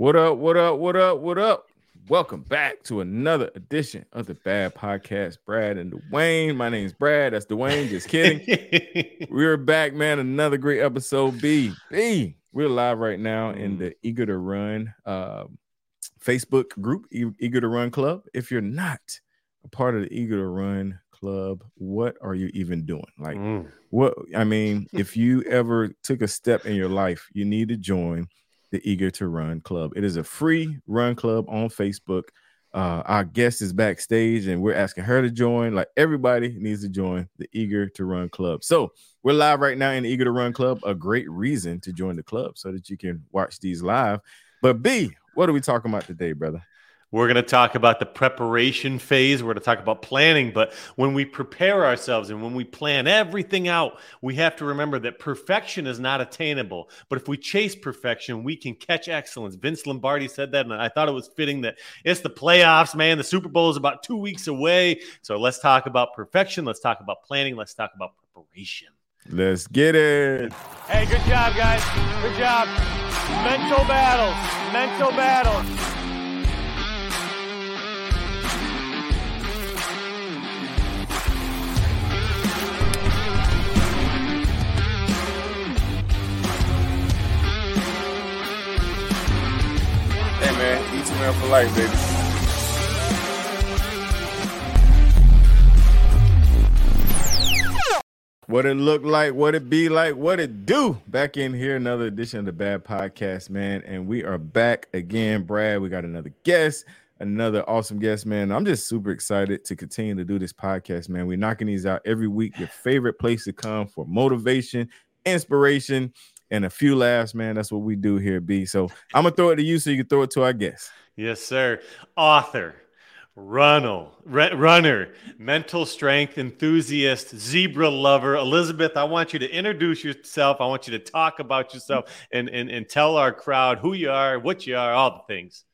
What up? What up? What up? What up? Welcome back to another edition of the Bad Podcast. Brad and Dwayne. My name's Brad. That's Dwayne. Just kidding. we're back, man. Another great episode. B. B. We're live right now in the Eager to Run uh, Facebook group, E- Eager to Run Club. If you're not a part of the Eager to Run Club, what are you even doing? Like, Mm. what? I mean, if you ever took a step in your life, you need to join the Eager to Run Club. It is a free run club on Facebook. Uh, our guest is backstage, and we're asking her to join. Like everybody needs to join the Eager to Run Club. So we're live right now in the Eager to Run Club. A great reason to join the club so that you can watch these live. But B, what are we talking about today, brother? We're going to talk about the preparation phase. We're going to talk about planning. But when we prepare ourselves and when we plan everything out, we have to remember that perfection is not attainable. But if we chase perfection, we can catch excellence. Vince Lombardi said that, and I thought it was fitting that it's the playoffs, man. The Super Bowl is about two weeks away. So let's talk about perfection. Let's talk about planning. Let's talk about preparation. Let's get it. Hey, good job, guys. Good job. Mental battle. Mental battles. Eat man for life, baby. What it look like, what it be like, what it do. Back in here, another edition of the Bad Podcast, man. And we are back again, Brad. We got another guest, another awesome guest, man. I'm just super excited to continue to do this podcast, man. We're knocking these out every week. Your favorite place to come for motivation, inspiration, and a few laughs, man. That's what we do here, B. So I'm gonna throw it to you so you can throw it to our guest. Yes, sir. Author, runner, runner, mental strength enthusiast, zebra lover. Elizabeth, I want you to introduce yourself. I want you to talk about yourself and, and, and tell our crowd who you are, what you are, all the things.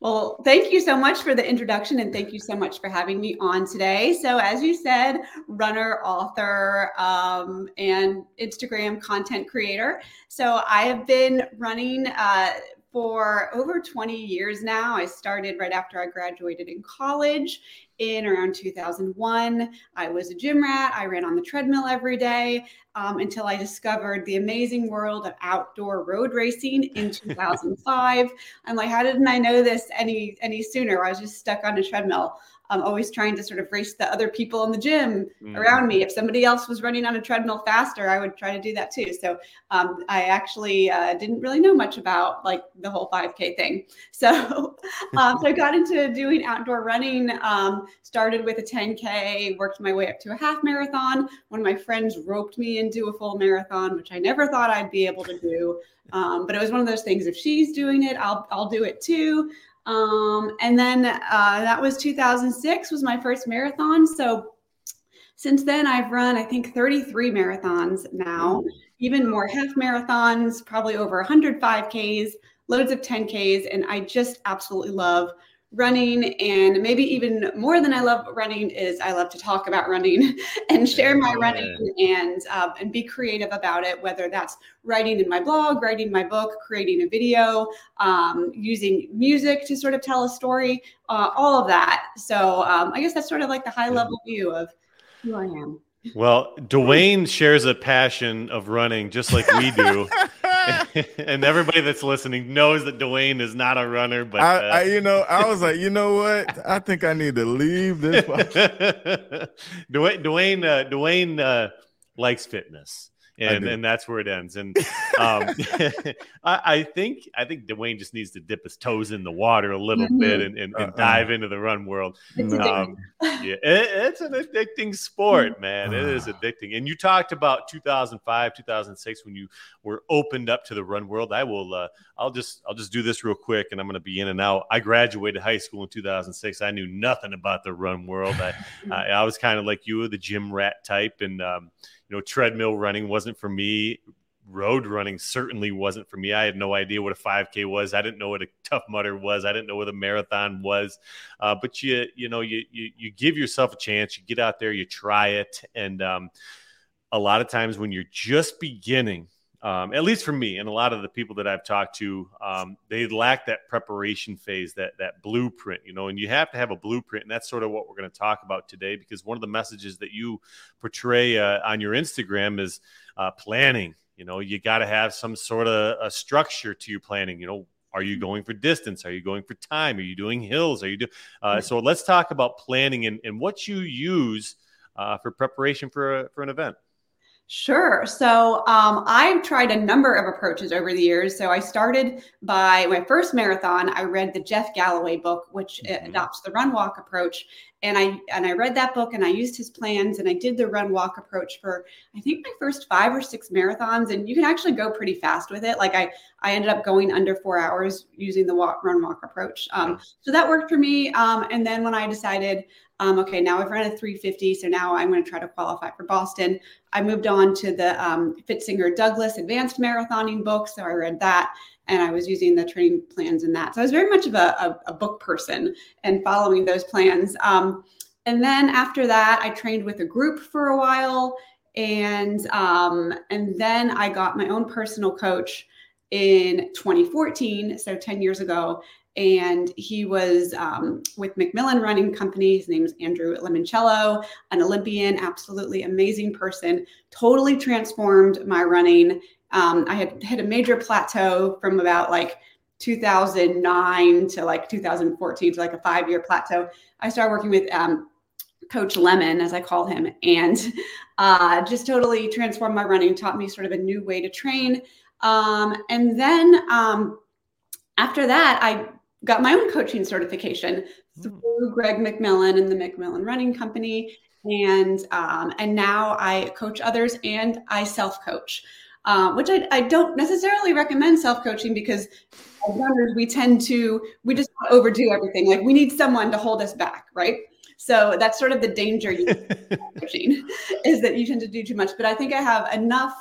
Well, thank you so much for the introduction and thank you so much for having me on today. So, as you said, runner, author, um, and Instagram content creator. So, I have been running uh, for over 20 years now. I started right after I graduated in college in around 2001. I was a gym rat. I ran on the treadmill every day um, until I discovered the amazing world of outdoor road racing in 2005. I'm like, how didn't I know this any any sooner? I was just stuck on a treadmill. I'm always trying to sort of race the other people in the gym Mm. around me. If somebody else was running on a treadmill faster, I would try to do that too. So um, I actually uh, didn't really know much about like the whole 5K thing. So, um, so I got into doing outdoor running. Um, started with a 10K, worked my way up to a half marathon. One of my friends roped me into a full marathon, which I never thought I'd be able to do. Um, but it was one of those things. If she's doing it, I'll I'll do it too. Um, and then uh, that was 2006 was my first marathon. So since then, I've run I think 33 marathons now, even more half marathons, probably over 100 5Ks, loads of 10Ks, and I just absolutely love running and maybe even more than i love running is i love to talk about running and share my running and uh, and be creative about it whether that's writing in my blog writing my book creating a video um, using music to sort of tell a story uh, all of that. So um, i guess that's sort of like the high level view of who i am. Well, Dwayne shares a passion of running just like we do. and everybody that's listening knows that Dwayne is not a runner, but I, uh, I, you know, I was like, you know what? I think I need to leave this. Dwayne Dwayne uh, Dwayne uh, likes fitness. And, and that's where it ends. And um, I, I think I think Dwayne just needs to dip his toes in the water a little Mhm. bit and, and, and Uh-uh. dive into the run world. It's Um, yeah, it, it's an addicting sport, man. It is addicting. And you talked about 2005, 2006 when you were opened up to the run world. I will. Uh, I'll just. I'll just do this real quick, and I'm going to be in and out. I graduated high school in 2006. I knew nothing about the run world. I, I, I was kind of like you, the gym rat type, and um, you know, treadmill running wasn't for me. Road running certainly wasn't for me. I had no idea what a 5K was. I didn't know what a Tough Mudder was. I didn't know what a marathon was. Uh, but you, you know, you, you you give yourself a chance. You get out there, you try it, and um, a lot of times when you're just beginning, um, at least for me and a lot of the people that I've talked to, um, they lack that preparation phase, that that blueprint, you know. And you have to have a blueprint, and that's sort of what we're going to talk about today. Because one of the messages that you portray uh, on your Instagram is uh, planning. You know, you got to have some sort of a structure to your planning. You know, are you going for distance? Are you going for time? Are you doing hills? Are you do? Uh, so let's talk about planning and, and what you use uh, for preparation for a, for an event. Sure. So um, I've tried a number of approaches over the years. So I started by my first marathon. I read the Jeff Galloway book, which mm-hmm. adopts the run walk approach, and I and I read that book and I used his plans and I did the run walk approach for I think my first five or six marathons. And you can actually go pretty fast with it. Like I I ended up going under four hours using the walk run walk approach. Um, so that worked for me. Um, and then when I decided um, okay, now I've run a 350, so now I'm going to try to qualify for Boston. I moved on to the um, Pfitzinger Douglas Advanced Marathoning book, so I read that, and I was using the training plans in that. So I was very much of a, a, a book person and following those plans. Um, and then after that, I trained with a group for a while, and um, and then I got my own personal coach in 2014, so 10 years ago, and he was um, with McMillan Running Company. His name is Andrew Lemoncello, an Olympian, absolutely amazing person. Totally transformed my running. Um, I had hit a major plateau from about like 2009 to like 2014 to like a five year plateau. I started working with um, Coach Lemon, as I call him, and uh, just totally transformed my running, taught me sort of a new way to train. Um, and then um, after that, I got my own coaching certification hmm. through Greg McMillan and the McMillan Running Company, and um, and now I coach others and I self coach, uh, which I, I don't necessarily recommend self coaching because as runners we tend to we just overdo everything. Like we need someone to hold us back, right? So that's sort of the danger you coaching is that you tend to do too much. But I think I have enough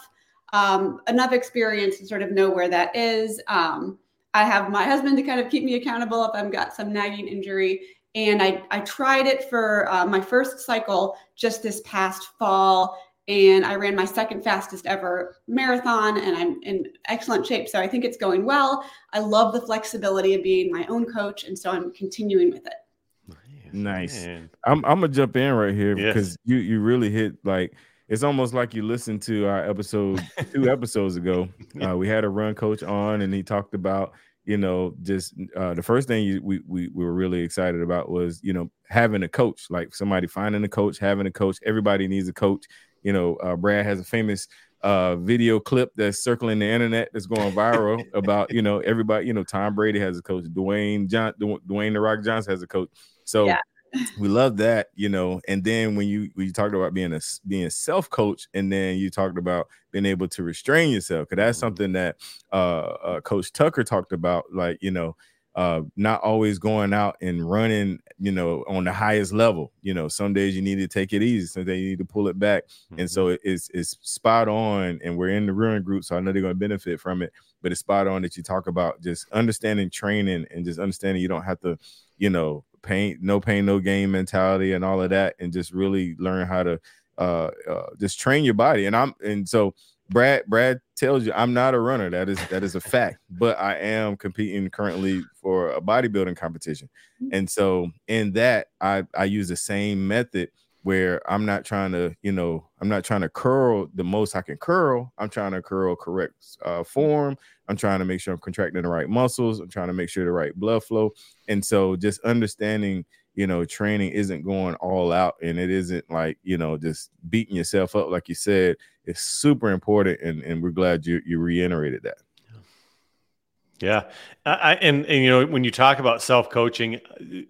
um, enough experience to sort of know where that is. Um, I have my husband to kind of keep me accountable if I've got some nagging injury. And I, I tried it for uh, my first cycle just this past fall. And I ran my second fastest ever marathon, and I'm in excellent shape. So I think it's going well. I love the flexibility of being my own coach. And so I'm continuing with it. Nice. I'm, I'm gonna jump in right here yes. because you you really hit like it's almost like you listened to our episode two episodes ago. Uh, we had a run coach on, and he talked about you know, just uh, the first thing you, we, we we were really excited about was you know having a coach, like somebody finding a coach, having a coach. Everybody needs a coach. You know, uh, Brad has a famous uh, video clip that's circling the internet that's going viral about you know everybody. You know, Tom Brady has a coach. Dwayne John Dwayne the Rock Johnson has a coach. So yeah we love that, you know. And then when you when you talked about being a being self coach, and then you talked about being able to restrain yourself, because that's mm-hmm. something that uh, uh, Coach Tucker talked about, like you know. Uh, not always going out and running, you know, on the highest level. You know, some days you need to take it easy, some days you need to pull it back. Mm-hmm. And so it's it's spot on. And we're in the run group, so I know they're going to benefit from it. But it's spot on that you talk about just understanding training and just understanding you don't have to, you know, pain, no pain, no gain mentality and all of that, and just really learn how to uh, uh, just train your body. And I'm and so Brad Brad tells you I'm not a runner. That is that is a fact. But I am competing currently for a bodybuilding competition, mm-hmm. and so in that I I use the same method where I'm not trying to, you know, I'm not trying to curl the most I can curl. I'm trying to curl correct uh, form. I'm trying to make sure I'm contracting the right muscles. I'm trying to make sure the right blood flow. And so just understanding, you know, training isn't going all out and it isn't like, you know, just beating yourself up, like you said, it's super important. And, and we're glad you, you reiterated that. Yeah, I, and and you know when you talk about self coaching,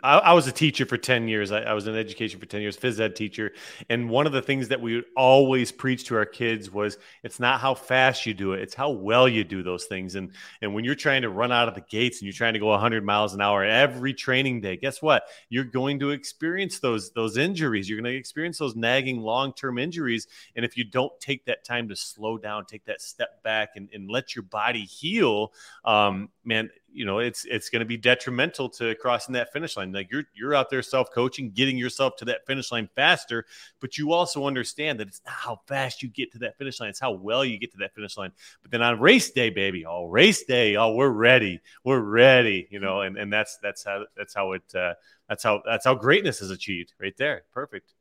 I, I, was a teacher for ten years. I, I, was in education for ten years, phys ed teacher, and one of the things that we would always preach to our kids was it's not how fast you do it, it's how well you do those things. And and when you're trying to run out of the gates and you're trying to go 100 miles an hour every training day, guess what? You're going to experience those those injuries. You're going to experience those nagging long term injuries. And if you don't take that time to slow down, take that step back, and, and let your body heal. Um, um, man, you know, it's it's going to be detrimental to crossing that finish line. Like you're you're out there self coaching, getting yourself to that finish line faster, but you also understand that it's not how fast you get to that finish line; it's how well you get to that finish line. But then on race day, baby, oh race day, oh we're ready, we're ready, you know, and and that's that's how that's how it uh, that's how that's how greatness is achieved right there. Perfect.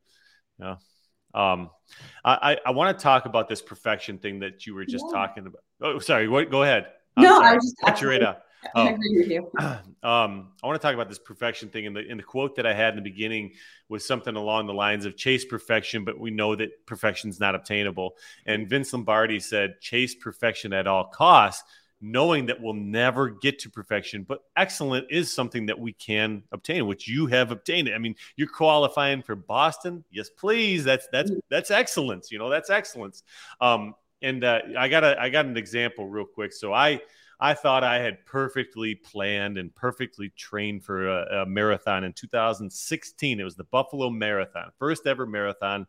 Yeah. Um, I, I want to talk about this perfection thing that you were just yeah. talking about. Oh, sorry. What? Go ahead. I'm no, sorry. I was just cut you right. Oh. I agree with you. Um, I want to talk about this perfection thing. And the, in the quote that I had in the beginning was something along the lines of chase perfection, but we know that perfection is not obtainable. And Vince Lombardi said, chase perfection at all costs, knowing that we'll never get to perfection. But excellent is something that we can obtain, which you have obtained. I mean, you're qualifying for Boston. Yes, please. That's that's mm. that's excellence. You know, that's excellence. Um, and uh, I got a I got an example real quick. So I I thought I had perfectly planned and perfectly trained for a, a marathon in 2016. It was the Buffalo Marathon, first ever marathon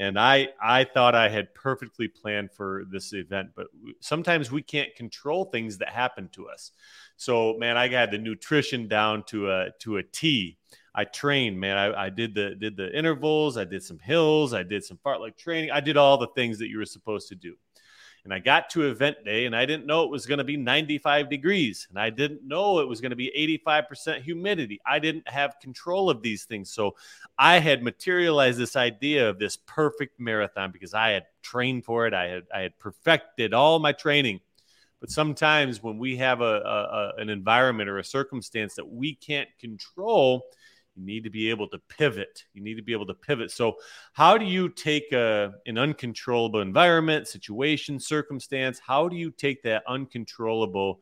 and I I thought I had perfectly planned for this event, but sometimes we can't control things that happen to us. So man, I got the nutrition down to a to a T. I trained, man. I, I did the did the intervals, I did some hills, I did some fartlek training, I did all the things that you were supposed to do. And I got to event day and I didn't know it was going to be 95 degrees. And I didn't know it was going to be 85% humidity. I didn't have control of these things. So I had materialized this idea of this perfect marathon because I had trained for it. I had, I had perfected all my training. But sometimes when we have a, a, a an environment or a circumstance that we can't control, you need to be able to pivot. You need to be able to pivot. So, how do you take a, an uncontrollable environment, situation, circumstance? How do you take that uncontrollable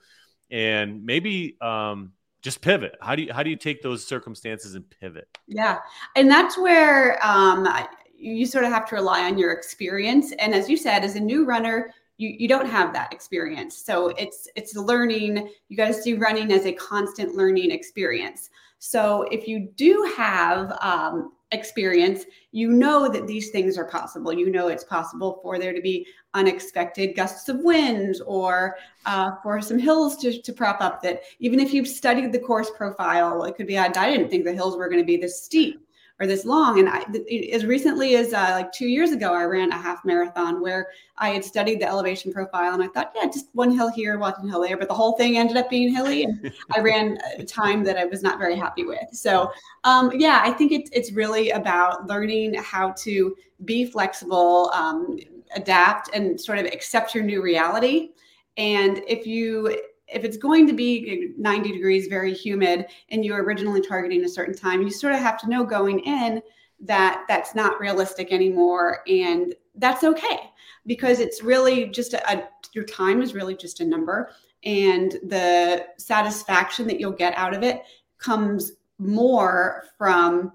and maybe um, just pivot? How do you how do you take those circumstances and pivot? Yeah, and that's where um, you sort of have to rely on your experience. And as you said, as a new runner, you, you don't have that experience so it's it's learning you got to see running as a constant learning experience so if you do have um, experience, you know that these things are possible. You know it's possible for there to be unexpected gusts of wind or uh, for some hills to, to prop up that even if you've studied the course profile, it could be, I didn't think the hills were going to be this steep or this long. And I, as recently as uh, like two years ago, I ran a half marathon where I had studied the elevation profile and I thought, yeah, just one hill here, one hill there, but the whole thing ended up being hilly. And I ran a time that I was not very happy with. So, um, yeah, I think it, it's really about learning how to be flexible, um, adapt, and sort of accept your new reality. And if you if it's going to be 90 degrees, very humid, and you're originally targeting a certain time, you sort of have to know going in that that's not realistic anymore. And that's okay because it's really just a, a your time is really just a number. And the satisfaction that you'll get out of it comes more from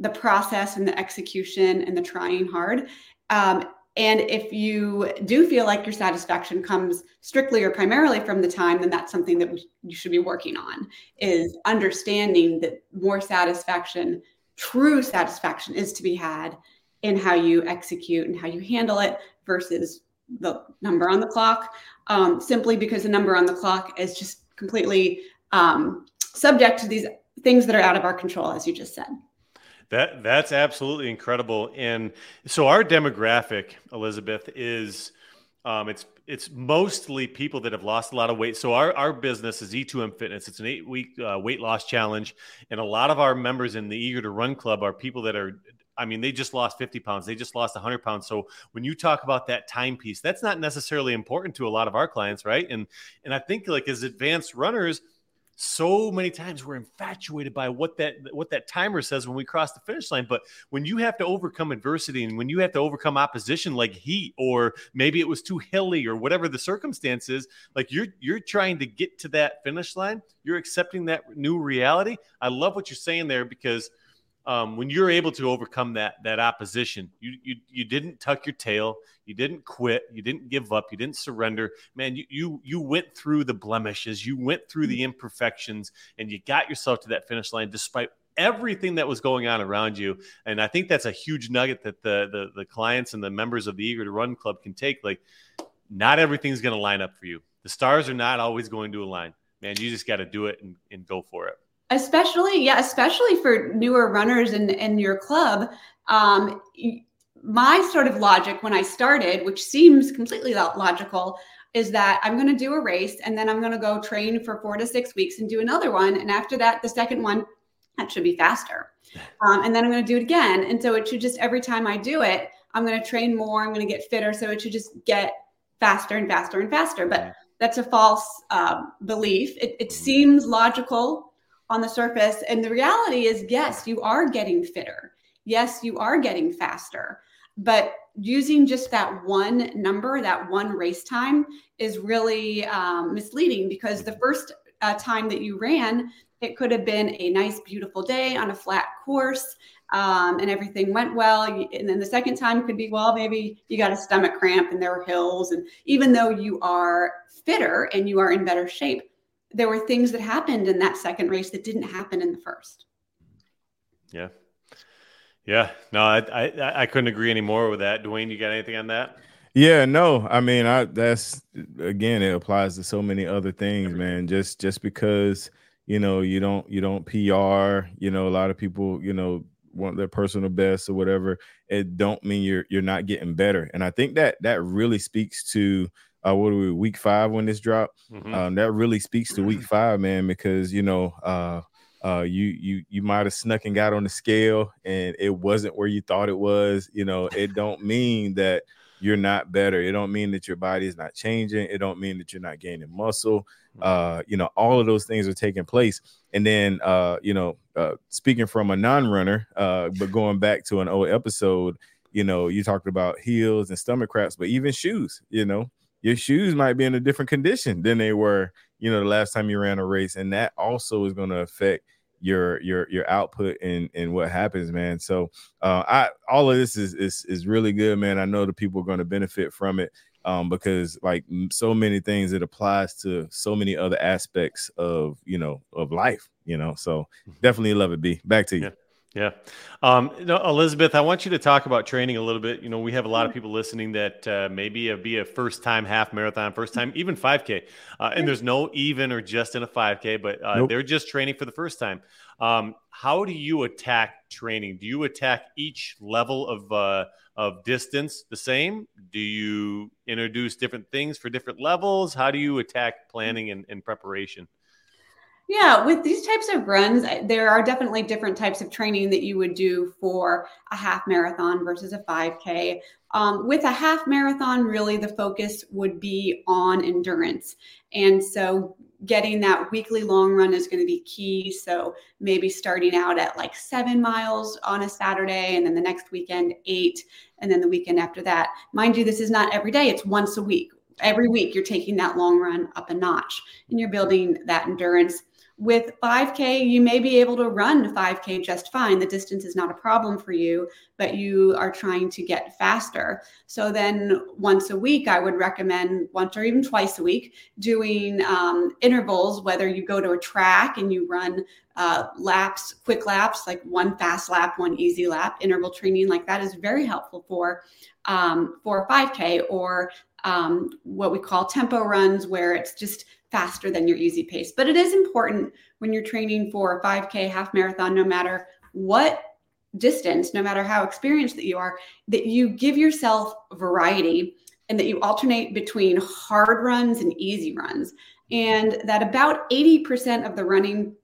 the process and the execution and the trying hard um, and if you do feel like your satisfaction comes strictly or primarily from the time, then that's something that you should be working on is understanding that more satisfaction, true satisfaction is to be had in how you execute and how you handle it versus the number on the clock, um, simply because the number on the clock is just completely um, subject to these things that are out of our control, as you just said. That that's absolutely incredible. And so our demographic, Elizabeth, is um, it's it's mostly people that have lost a lot of weight. So our, our business is E2M Fitness. It's an eight week uh, weight loss challenge, and a lot of our members in the Eager to Run Club are people that are. I mean, they just lost 50 pounds. They just lost 100 pounds. So when you talk about that timepiece, that's not necessarily important to a lot of our clients, right? And and I think like as advanced runners so many times we're infatuated by what that what that timer says when we cross the finish line but when you have to overcome adversity and when you have to overcome opposition like heat or maybe it was too hilly or whatever the circumstances like you're you're trying to get to that finish line. You're accepting that new reality. I love what you're saying there because um, when you're able to overcome that that opposition, you you you didn't tuck your tail, you didn't quit, you didn't give up, you didn't surrender. Man, you you you went through the blemishes, you went through the imperfections, and you got yourself to that finish line despite everything that was going on around you. And I think that's a huge nugget that the the, the clients and the members of the Eager to Run Club can take. Like, not everything's going to line up for you. The stars are not always going to align man, you just got to do it and, and go for it. Especially, yeah, especially for newer runners in, in your club. Um, my sort of logic when I started, which seems completely logical, is that I'm going to do a race and then I'm going to go train for four to six weeks and do another one. And after that, the second one, that should be faster. Um, and then I'm going to do it again. And so it should just every time I do it, I'm going to train more. I'm going to get fitter. So it should just get faster and faster and faster. But that's a false uh, belief. It, it seems logical on the surface. And the reality is, yes, you are getting fitter. Yes, you are getting faster. But using just that one number, that one race time, is really um, misleading because the first uh, time that you ran, it could have been a nice, beautiful day on a flat course um, and everything went well. And then the second time could be, well, maybe you got a stomach cramp and there were hills. And even though you are fitter and you are in better shape, there were things that happened in that second race that didn't happen in the first. Yeah. Yeah. No, I, I, I couldn't agree anymore with that. Dwayne, you got anything on that? Yeah, no. I mean, I that's again, it applies to so many other things, man. Just just because you know you don't you don't PR, you know, a lot of people, you know, want their personal best or whatever, it don't mean you're you're not getting better. And I think that that really speaks to uh, what are we week five when this dropped? Mm-hmm. Um, that really speaks to week five, man, because you know, uh, uh, you you you might have snuck and got on the scale and it wasn't where you thought it was. You know, it don't mean that you're not better. It don't mean that your body is not changing. It don't mean that you're not gaining muscle. Uh, you know, all of those things are taking place. And then, uh, you know, uh, speaking from a non-runner, uh, but going back to an old episode, you know, you talked about heels and stomach cramps, but even shoes. You know, your shoes might be in a different condition than they were, you know, the last time you ran a race, and that also is going to affect your your your output and and what happens man. So uh i all of this is is is really good man. I know the people are going to benefit from it um, because like so many things it applies to so many other aspects of you know of life you know? So mm-hmm. definitely love it b. Back to you. Yeah. Yeah. Um, know, Elizabeth, I want you to talk about training a little bit. You know, we have a lot of people listening that uh, maybe be a first time half marathon, first time, even 5K. Uh, and there's no even or just in a 5K, but uh, nope. they're just training for the first time. Um, how do you attack training? Do you attack each level of, uh, of distance the same? Do you introduce different things for different levels? How do you attack planning and, and preparation? Yeah, with these types of runs, there are definitely different types of training that you would do for a half marathon versus a 5K. Um, with a half marathon, really the focus would be on endurance. And so getting that weekly long run is going to be key. So maybe starting out at like seven miles on a Saturday, and then the next weekend, eight, and then the weekend after that. Mind you, this is not every day, it's once a week. Every week, you're taking that long run up a notch and you're building that endurance with 5K, you may be able to run 5K just fine. The distance is not a problem for you, but you are trying to get faster. So then, once a week, I would recommend once or even twice a week doing um, intervals, whether you go to a track and you run uh, laps, quick laps, like one fast lap, one easy lap, interval training like that is very helpful for um, for 5K or um, what we call tempo runs, where it's just faster than your easy pace. But it is important when you're training for a 5K half marathon, no matter what distance, no matter how experienced that you are, that you give yourself variety and that you alternate between hard runs and easy runs. And that about 80% of the running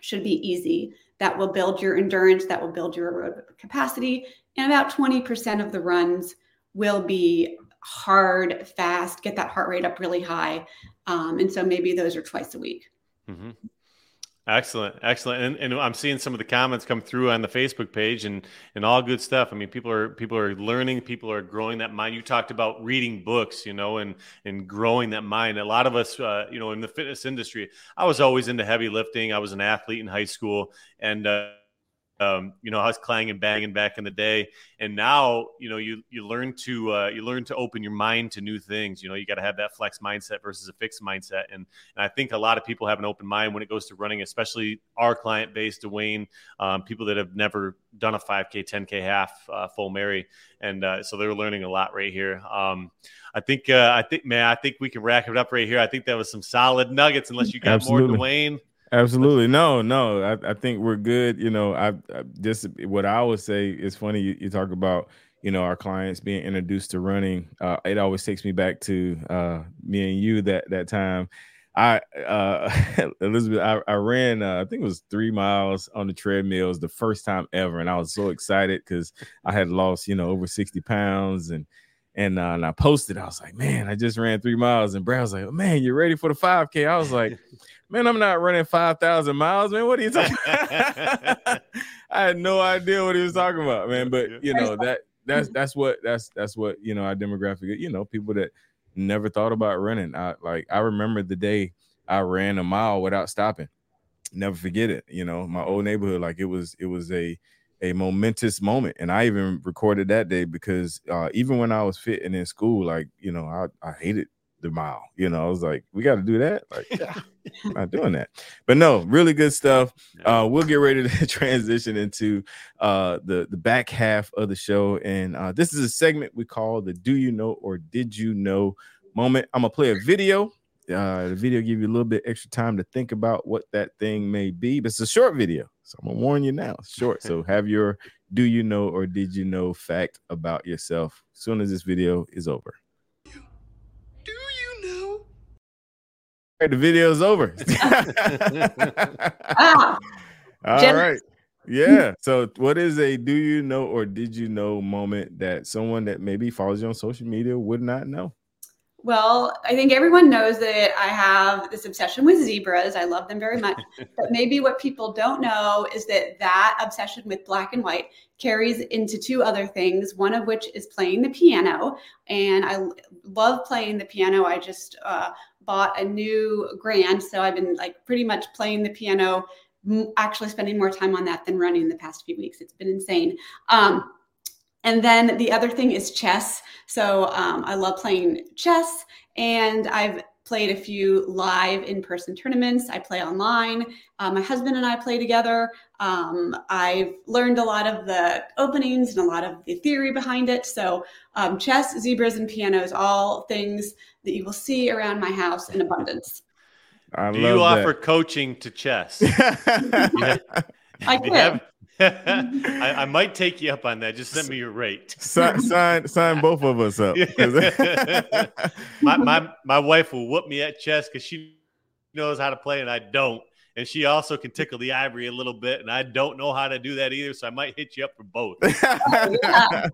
should be easy. That will build your endurance, that will build your road capacity. And about 20% of the runs will be hard, fast, get that heart rate up really high. Um, and so maybe those are twice a week. Mm-hmm. Excellent, excellent, and, and I'm seeing some of the comments come through on the Facebook page, and and all good stuff. I mean, people are people are learning, people are growing that mind. You talked about reading books, you know, and and growing that mind. A lot of us, uh, you know, in the fitness industry, I was always into heavy lifting. I was an athlete in high school, and uh, um, you know, I was clanging banging back in the day, and now you know you you learn to uh, you learn to open your mind to new things. You know, you got to have that flex mindset versus a fixed mindset, and, and I think a lot of people have an open mind when it goes to running, especially our client base, Dwayne, um, people that have never done a 5K, 10K half uh, full Mary, and uh, so they're learning a lot right here. Um, I think uh, I think man, I think we can rack it up right here. I think that was some solid nuggets. Unless you got Absolutely. more, Dwayne. Absolutely. No, no. I, I think we're good. You know, I, I just what I would say is funny. You, you, talk about you know our clients being introduced to running. Uh, it always takes me back to uh, me and you that that time. I uh, Elizabeth, I, I ran. Uh, I think it was three miles on the treadmills the first time ever, and I was so excited because I had lost you know over sixty pounds and. And, uh, and I posted, I was like, man, I just ran three miles. And Brad was like, man, you're ready for the 5K. I was like, man, I'm not running 5,000 miles, man. What are you talking I had no idea what he was talking about, man. But you know, that that's that's what that's that's what you know, our demographic, you know, people that never thought about running. I like I remember the day I ran a mile without stopping. Never forget it. You know, my old neighborhood, like it was it was a a momentous moment. And I even recorded that day because uh, even when I was fit and in school, like, you know, I, I hated the mile. You know, I was like, we got to do that. Like, yeah, not doing that. But no, really good stuff. Uh, we'll get ready to transition into uh, the the back half of the show, and uh, this is a segment we call the "Do You Know or Did You Know" moment. I'm gonna play a video. Uh, the video give you a little bit extra time to think about what that thing may be, but it's a short video, so I'm gonna warn you now, it's short. So have your "Do you know or did you know" fact about yourself as soon as this video is over. Do you know? Right, the video's over. ah, All right. Yeah. So, what is a do you know or did you know moment that someone that maybe follows you on social media would not know? Well, I think everyone knows that I have this obsession with zebras. I love them very much. but maybe what people don't know is that that obsession with black and white carries into two other things, one of which is playing the piano. And I love playing the piano. I just uh, bought a new grand. So I've been like pretty much playing the piano, actually spending more time on that than running the past few weeks. It's been insane. Um, and then the other thing is chess. So um, I love playing chess, and I've played a few live in-person tournaments. I play online. Uh, my husband and I play together. Um, I've learned a lot of the openings and a lot of the theory behind it. So um, chess, zebras, and pianos, all things that you will see around my house in abundance. I Do you that. offer coaching to chess? yeah. I could. I, I, might take you up on that. Just send me your rate. Sign, sign, sign both of us up. my, my my wife will whoop me at chess because she knows how to play and I don't and she also can tickle the ivory a little bit. And I don't know how to do that either, so I might hit you up for both. yeah.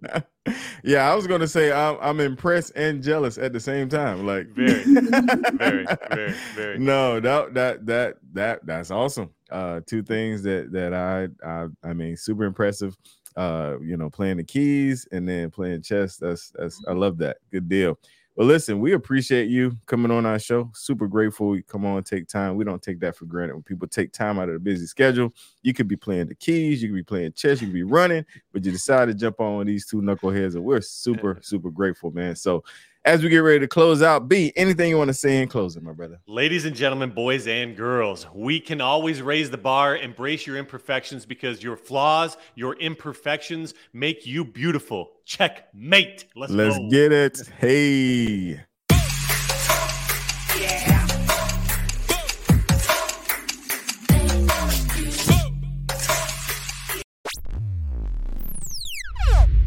yeah, I was gonna say I'm, I'm, impressed and jealous at the same time. Like very, very, very, very. No, that that that that that's awesome. Uh, two things that that I I I mean, super impressive. Uh, you know, playing the keys and then playing chess. That's that's I love that. Good deal. But listen, we appreciate you coming on our show. Super grateful you come on, take time. We don't take that for granted. When people take time out of a busy schedule, you could be playing the keys, you could be playing chess, you could be running, but you decide to jump on these two knuckleheads, and we're super, super grateful, man. So as we get ready to close out, B, anything you want to say in closing, my brother? Ladies and gentlemen, boys and girls, we can always raise the bar, embrace your imperfections because your flaws, your imperfections make you beautiful. Checkmate. Let's, Let's get it. Hey.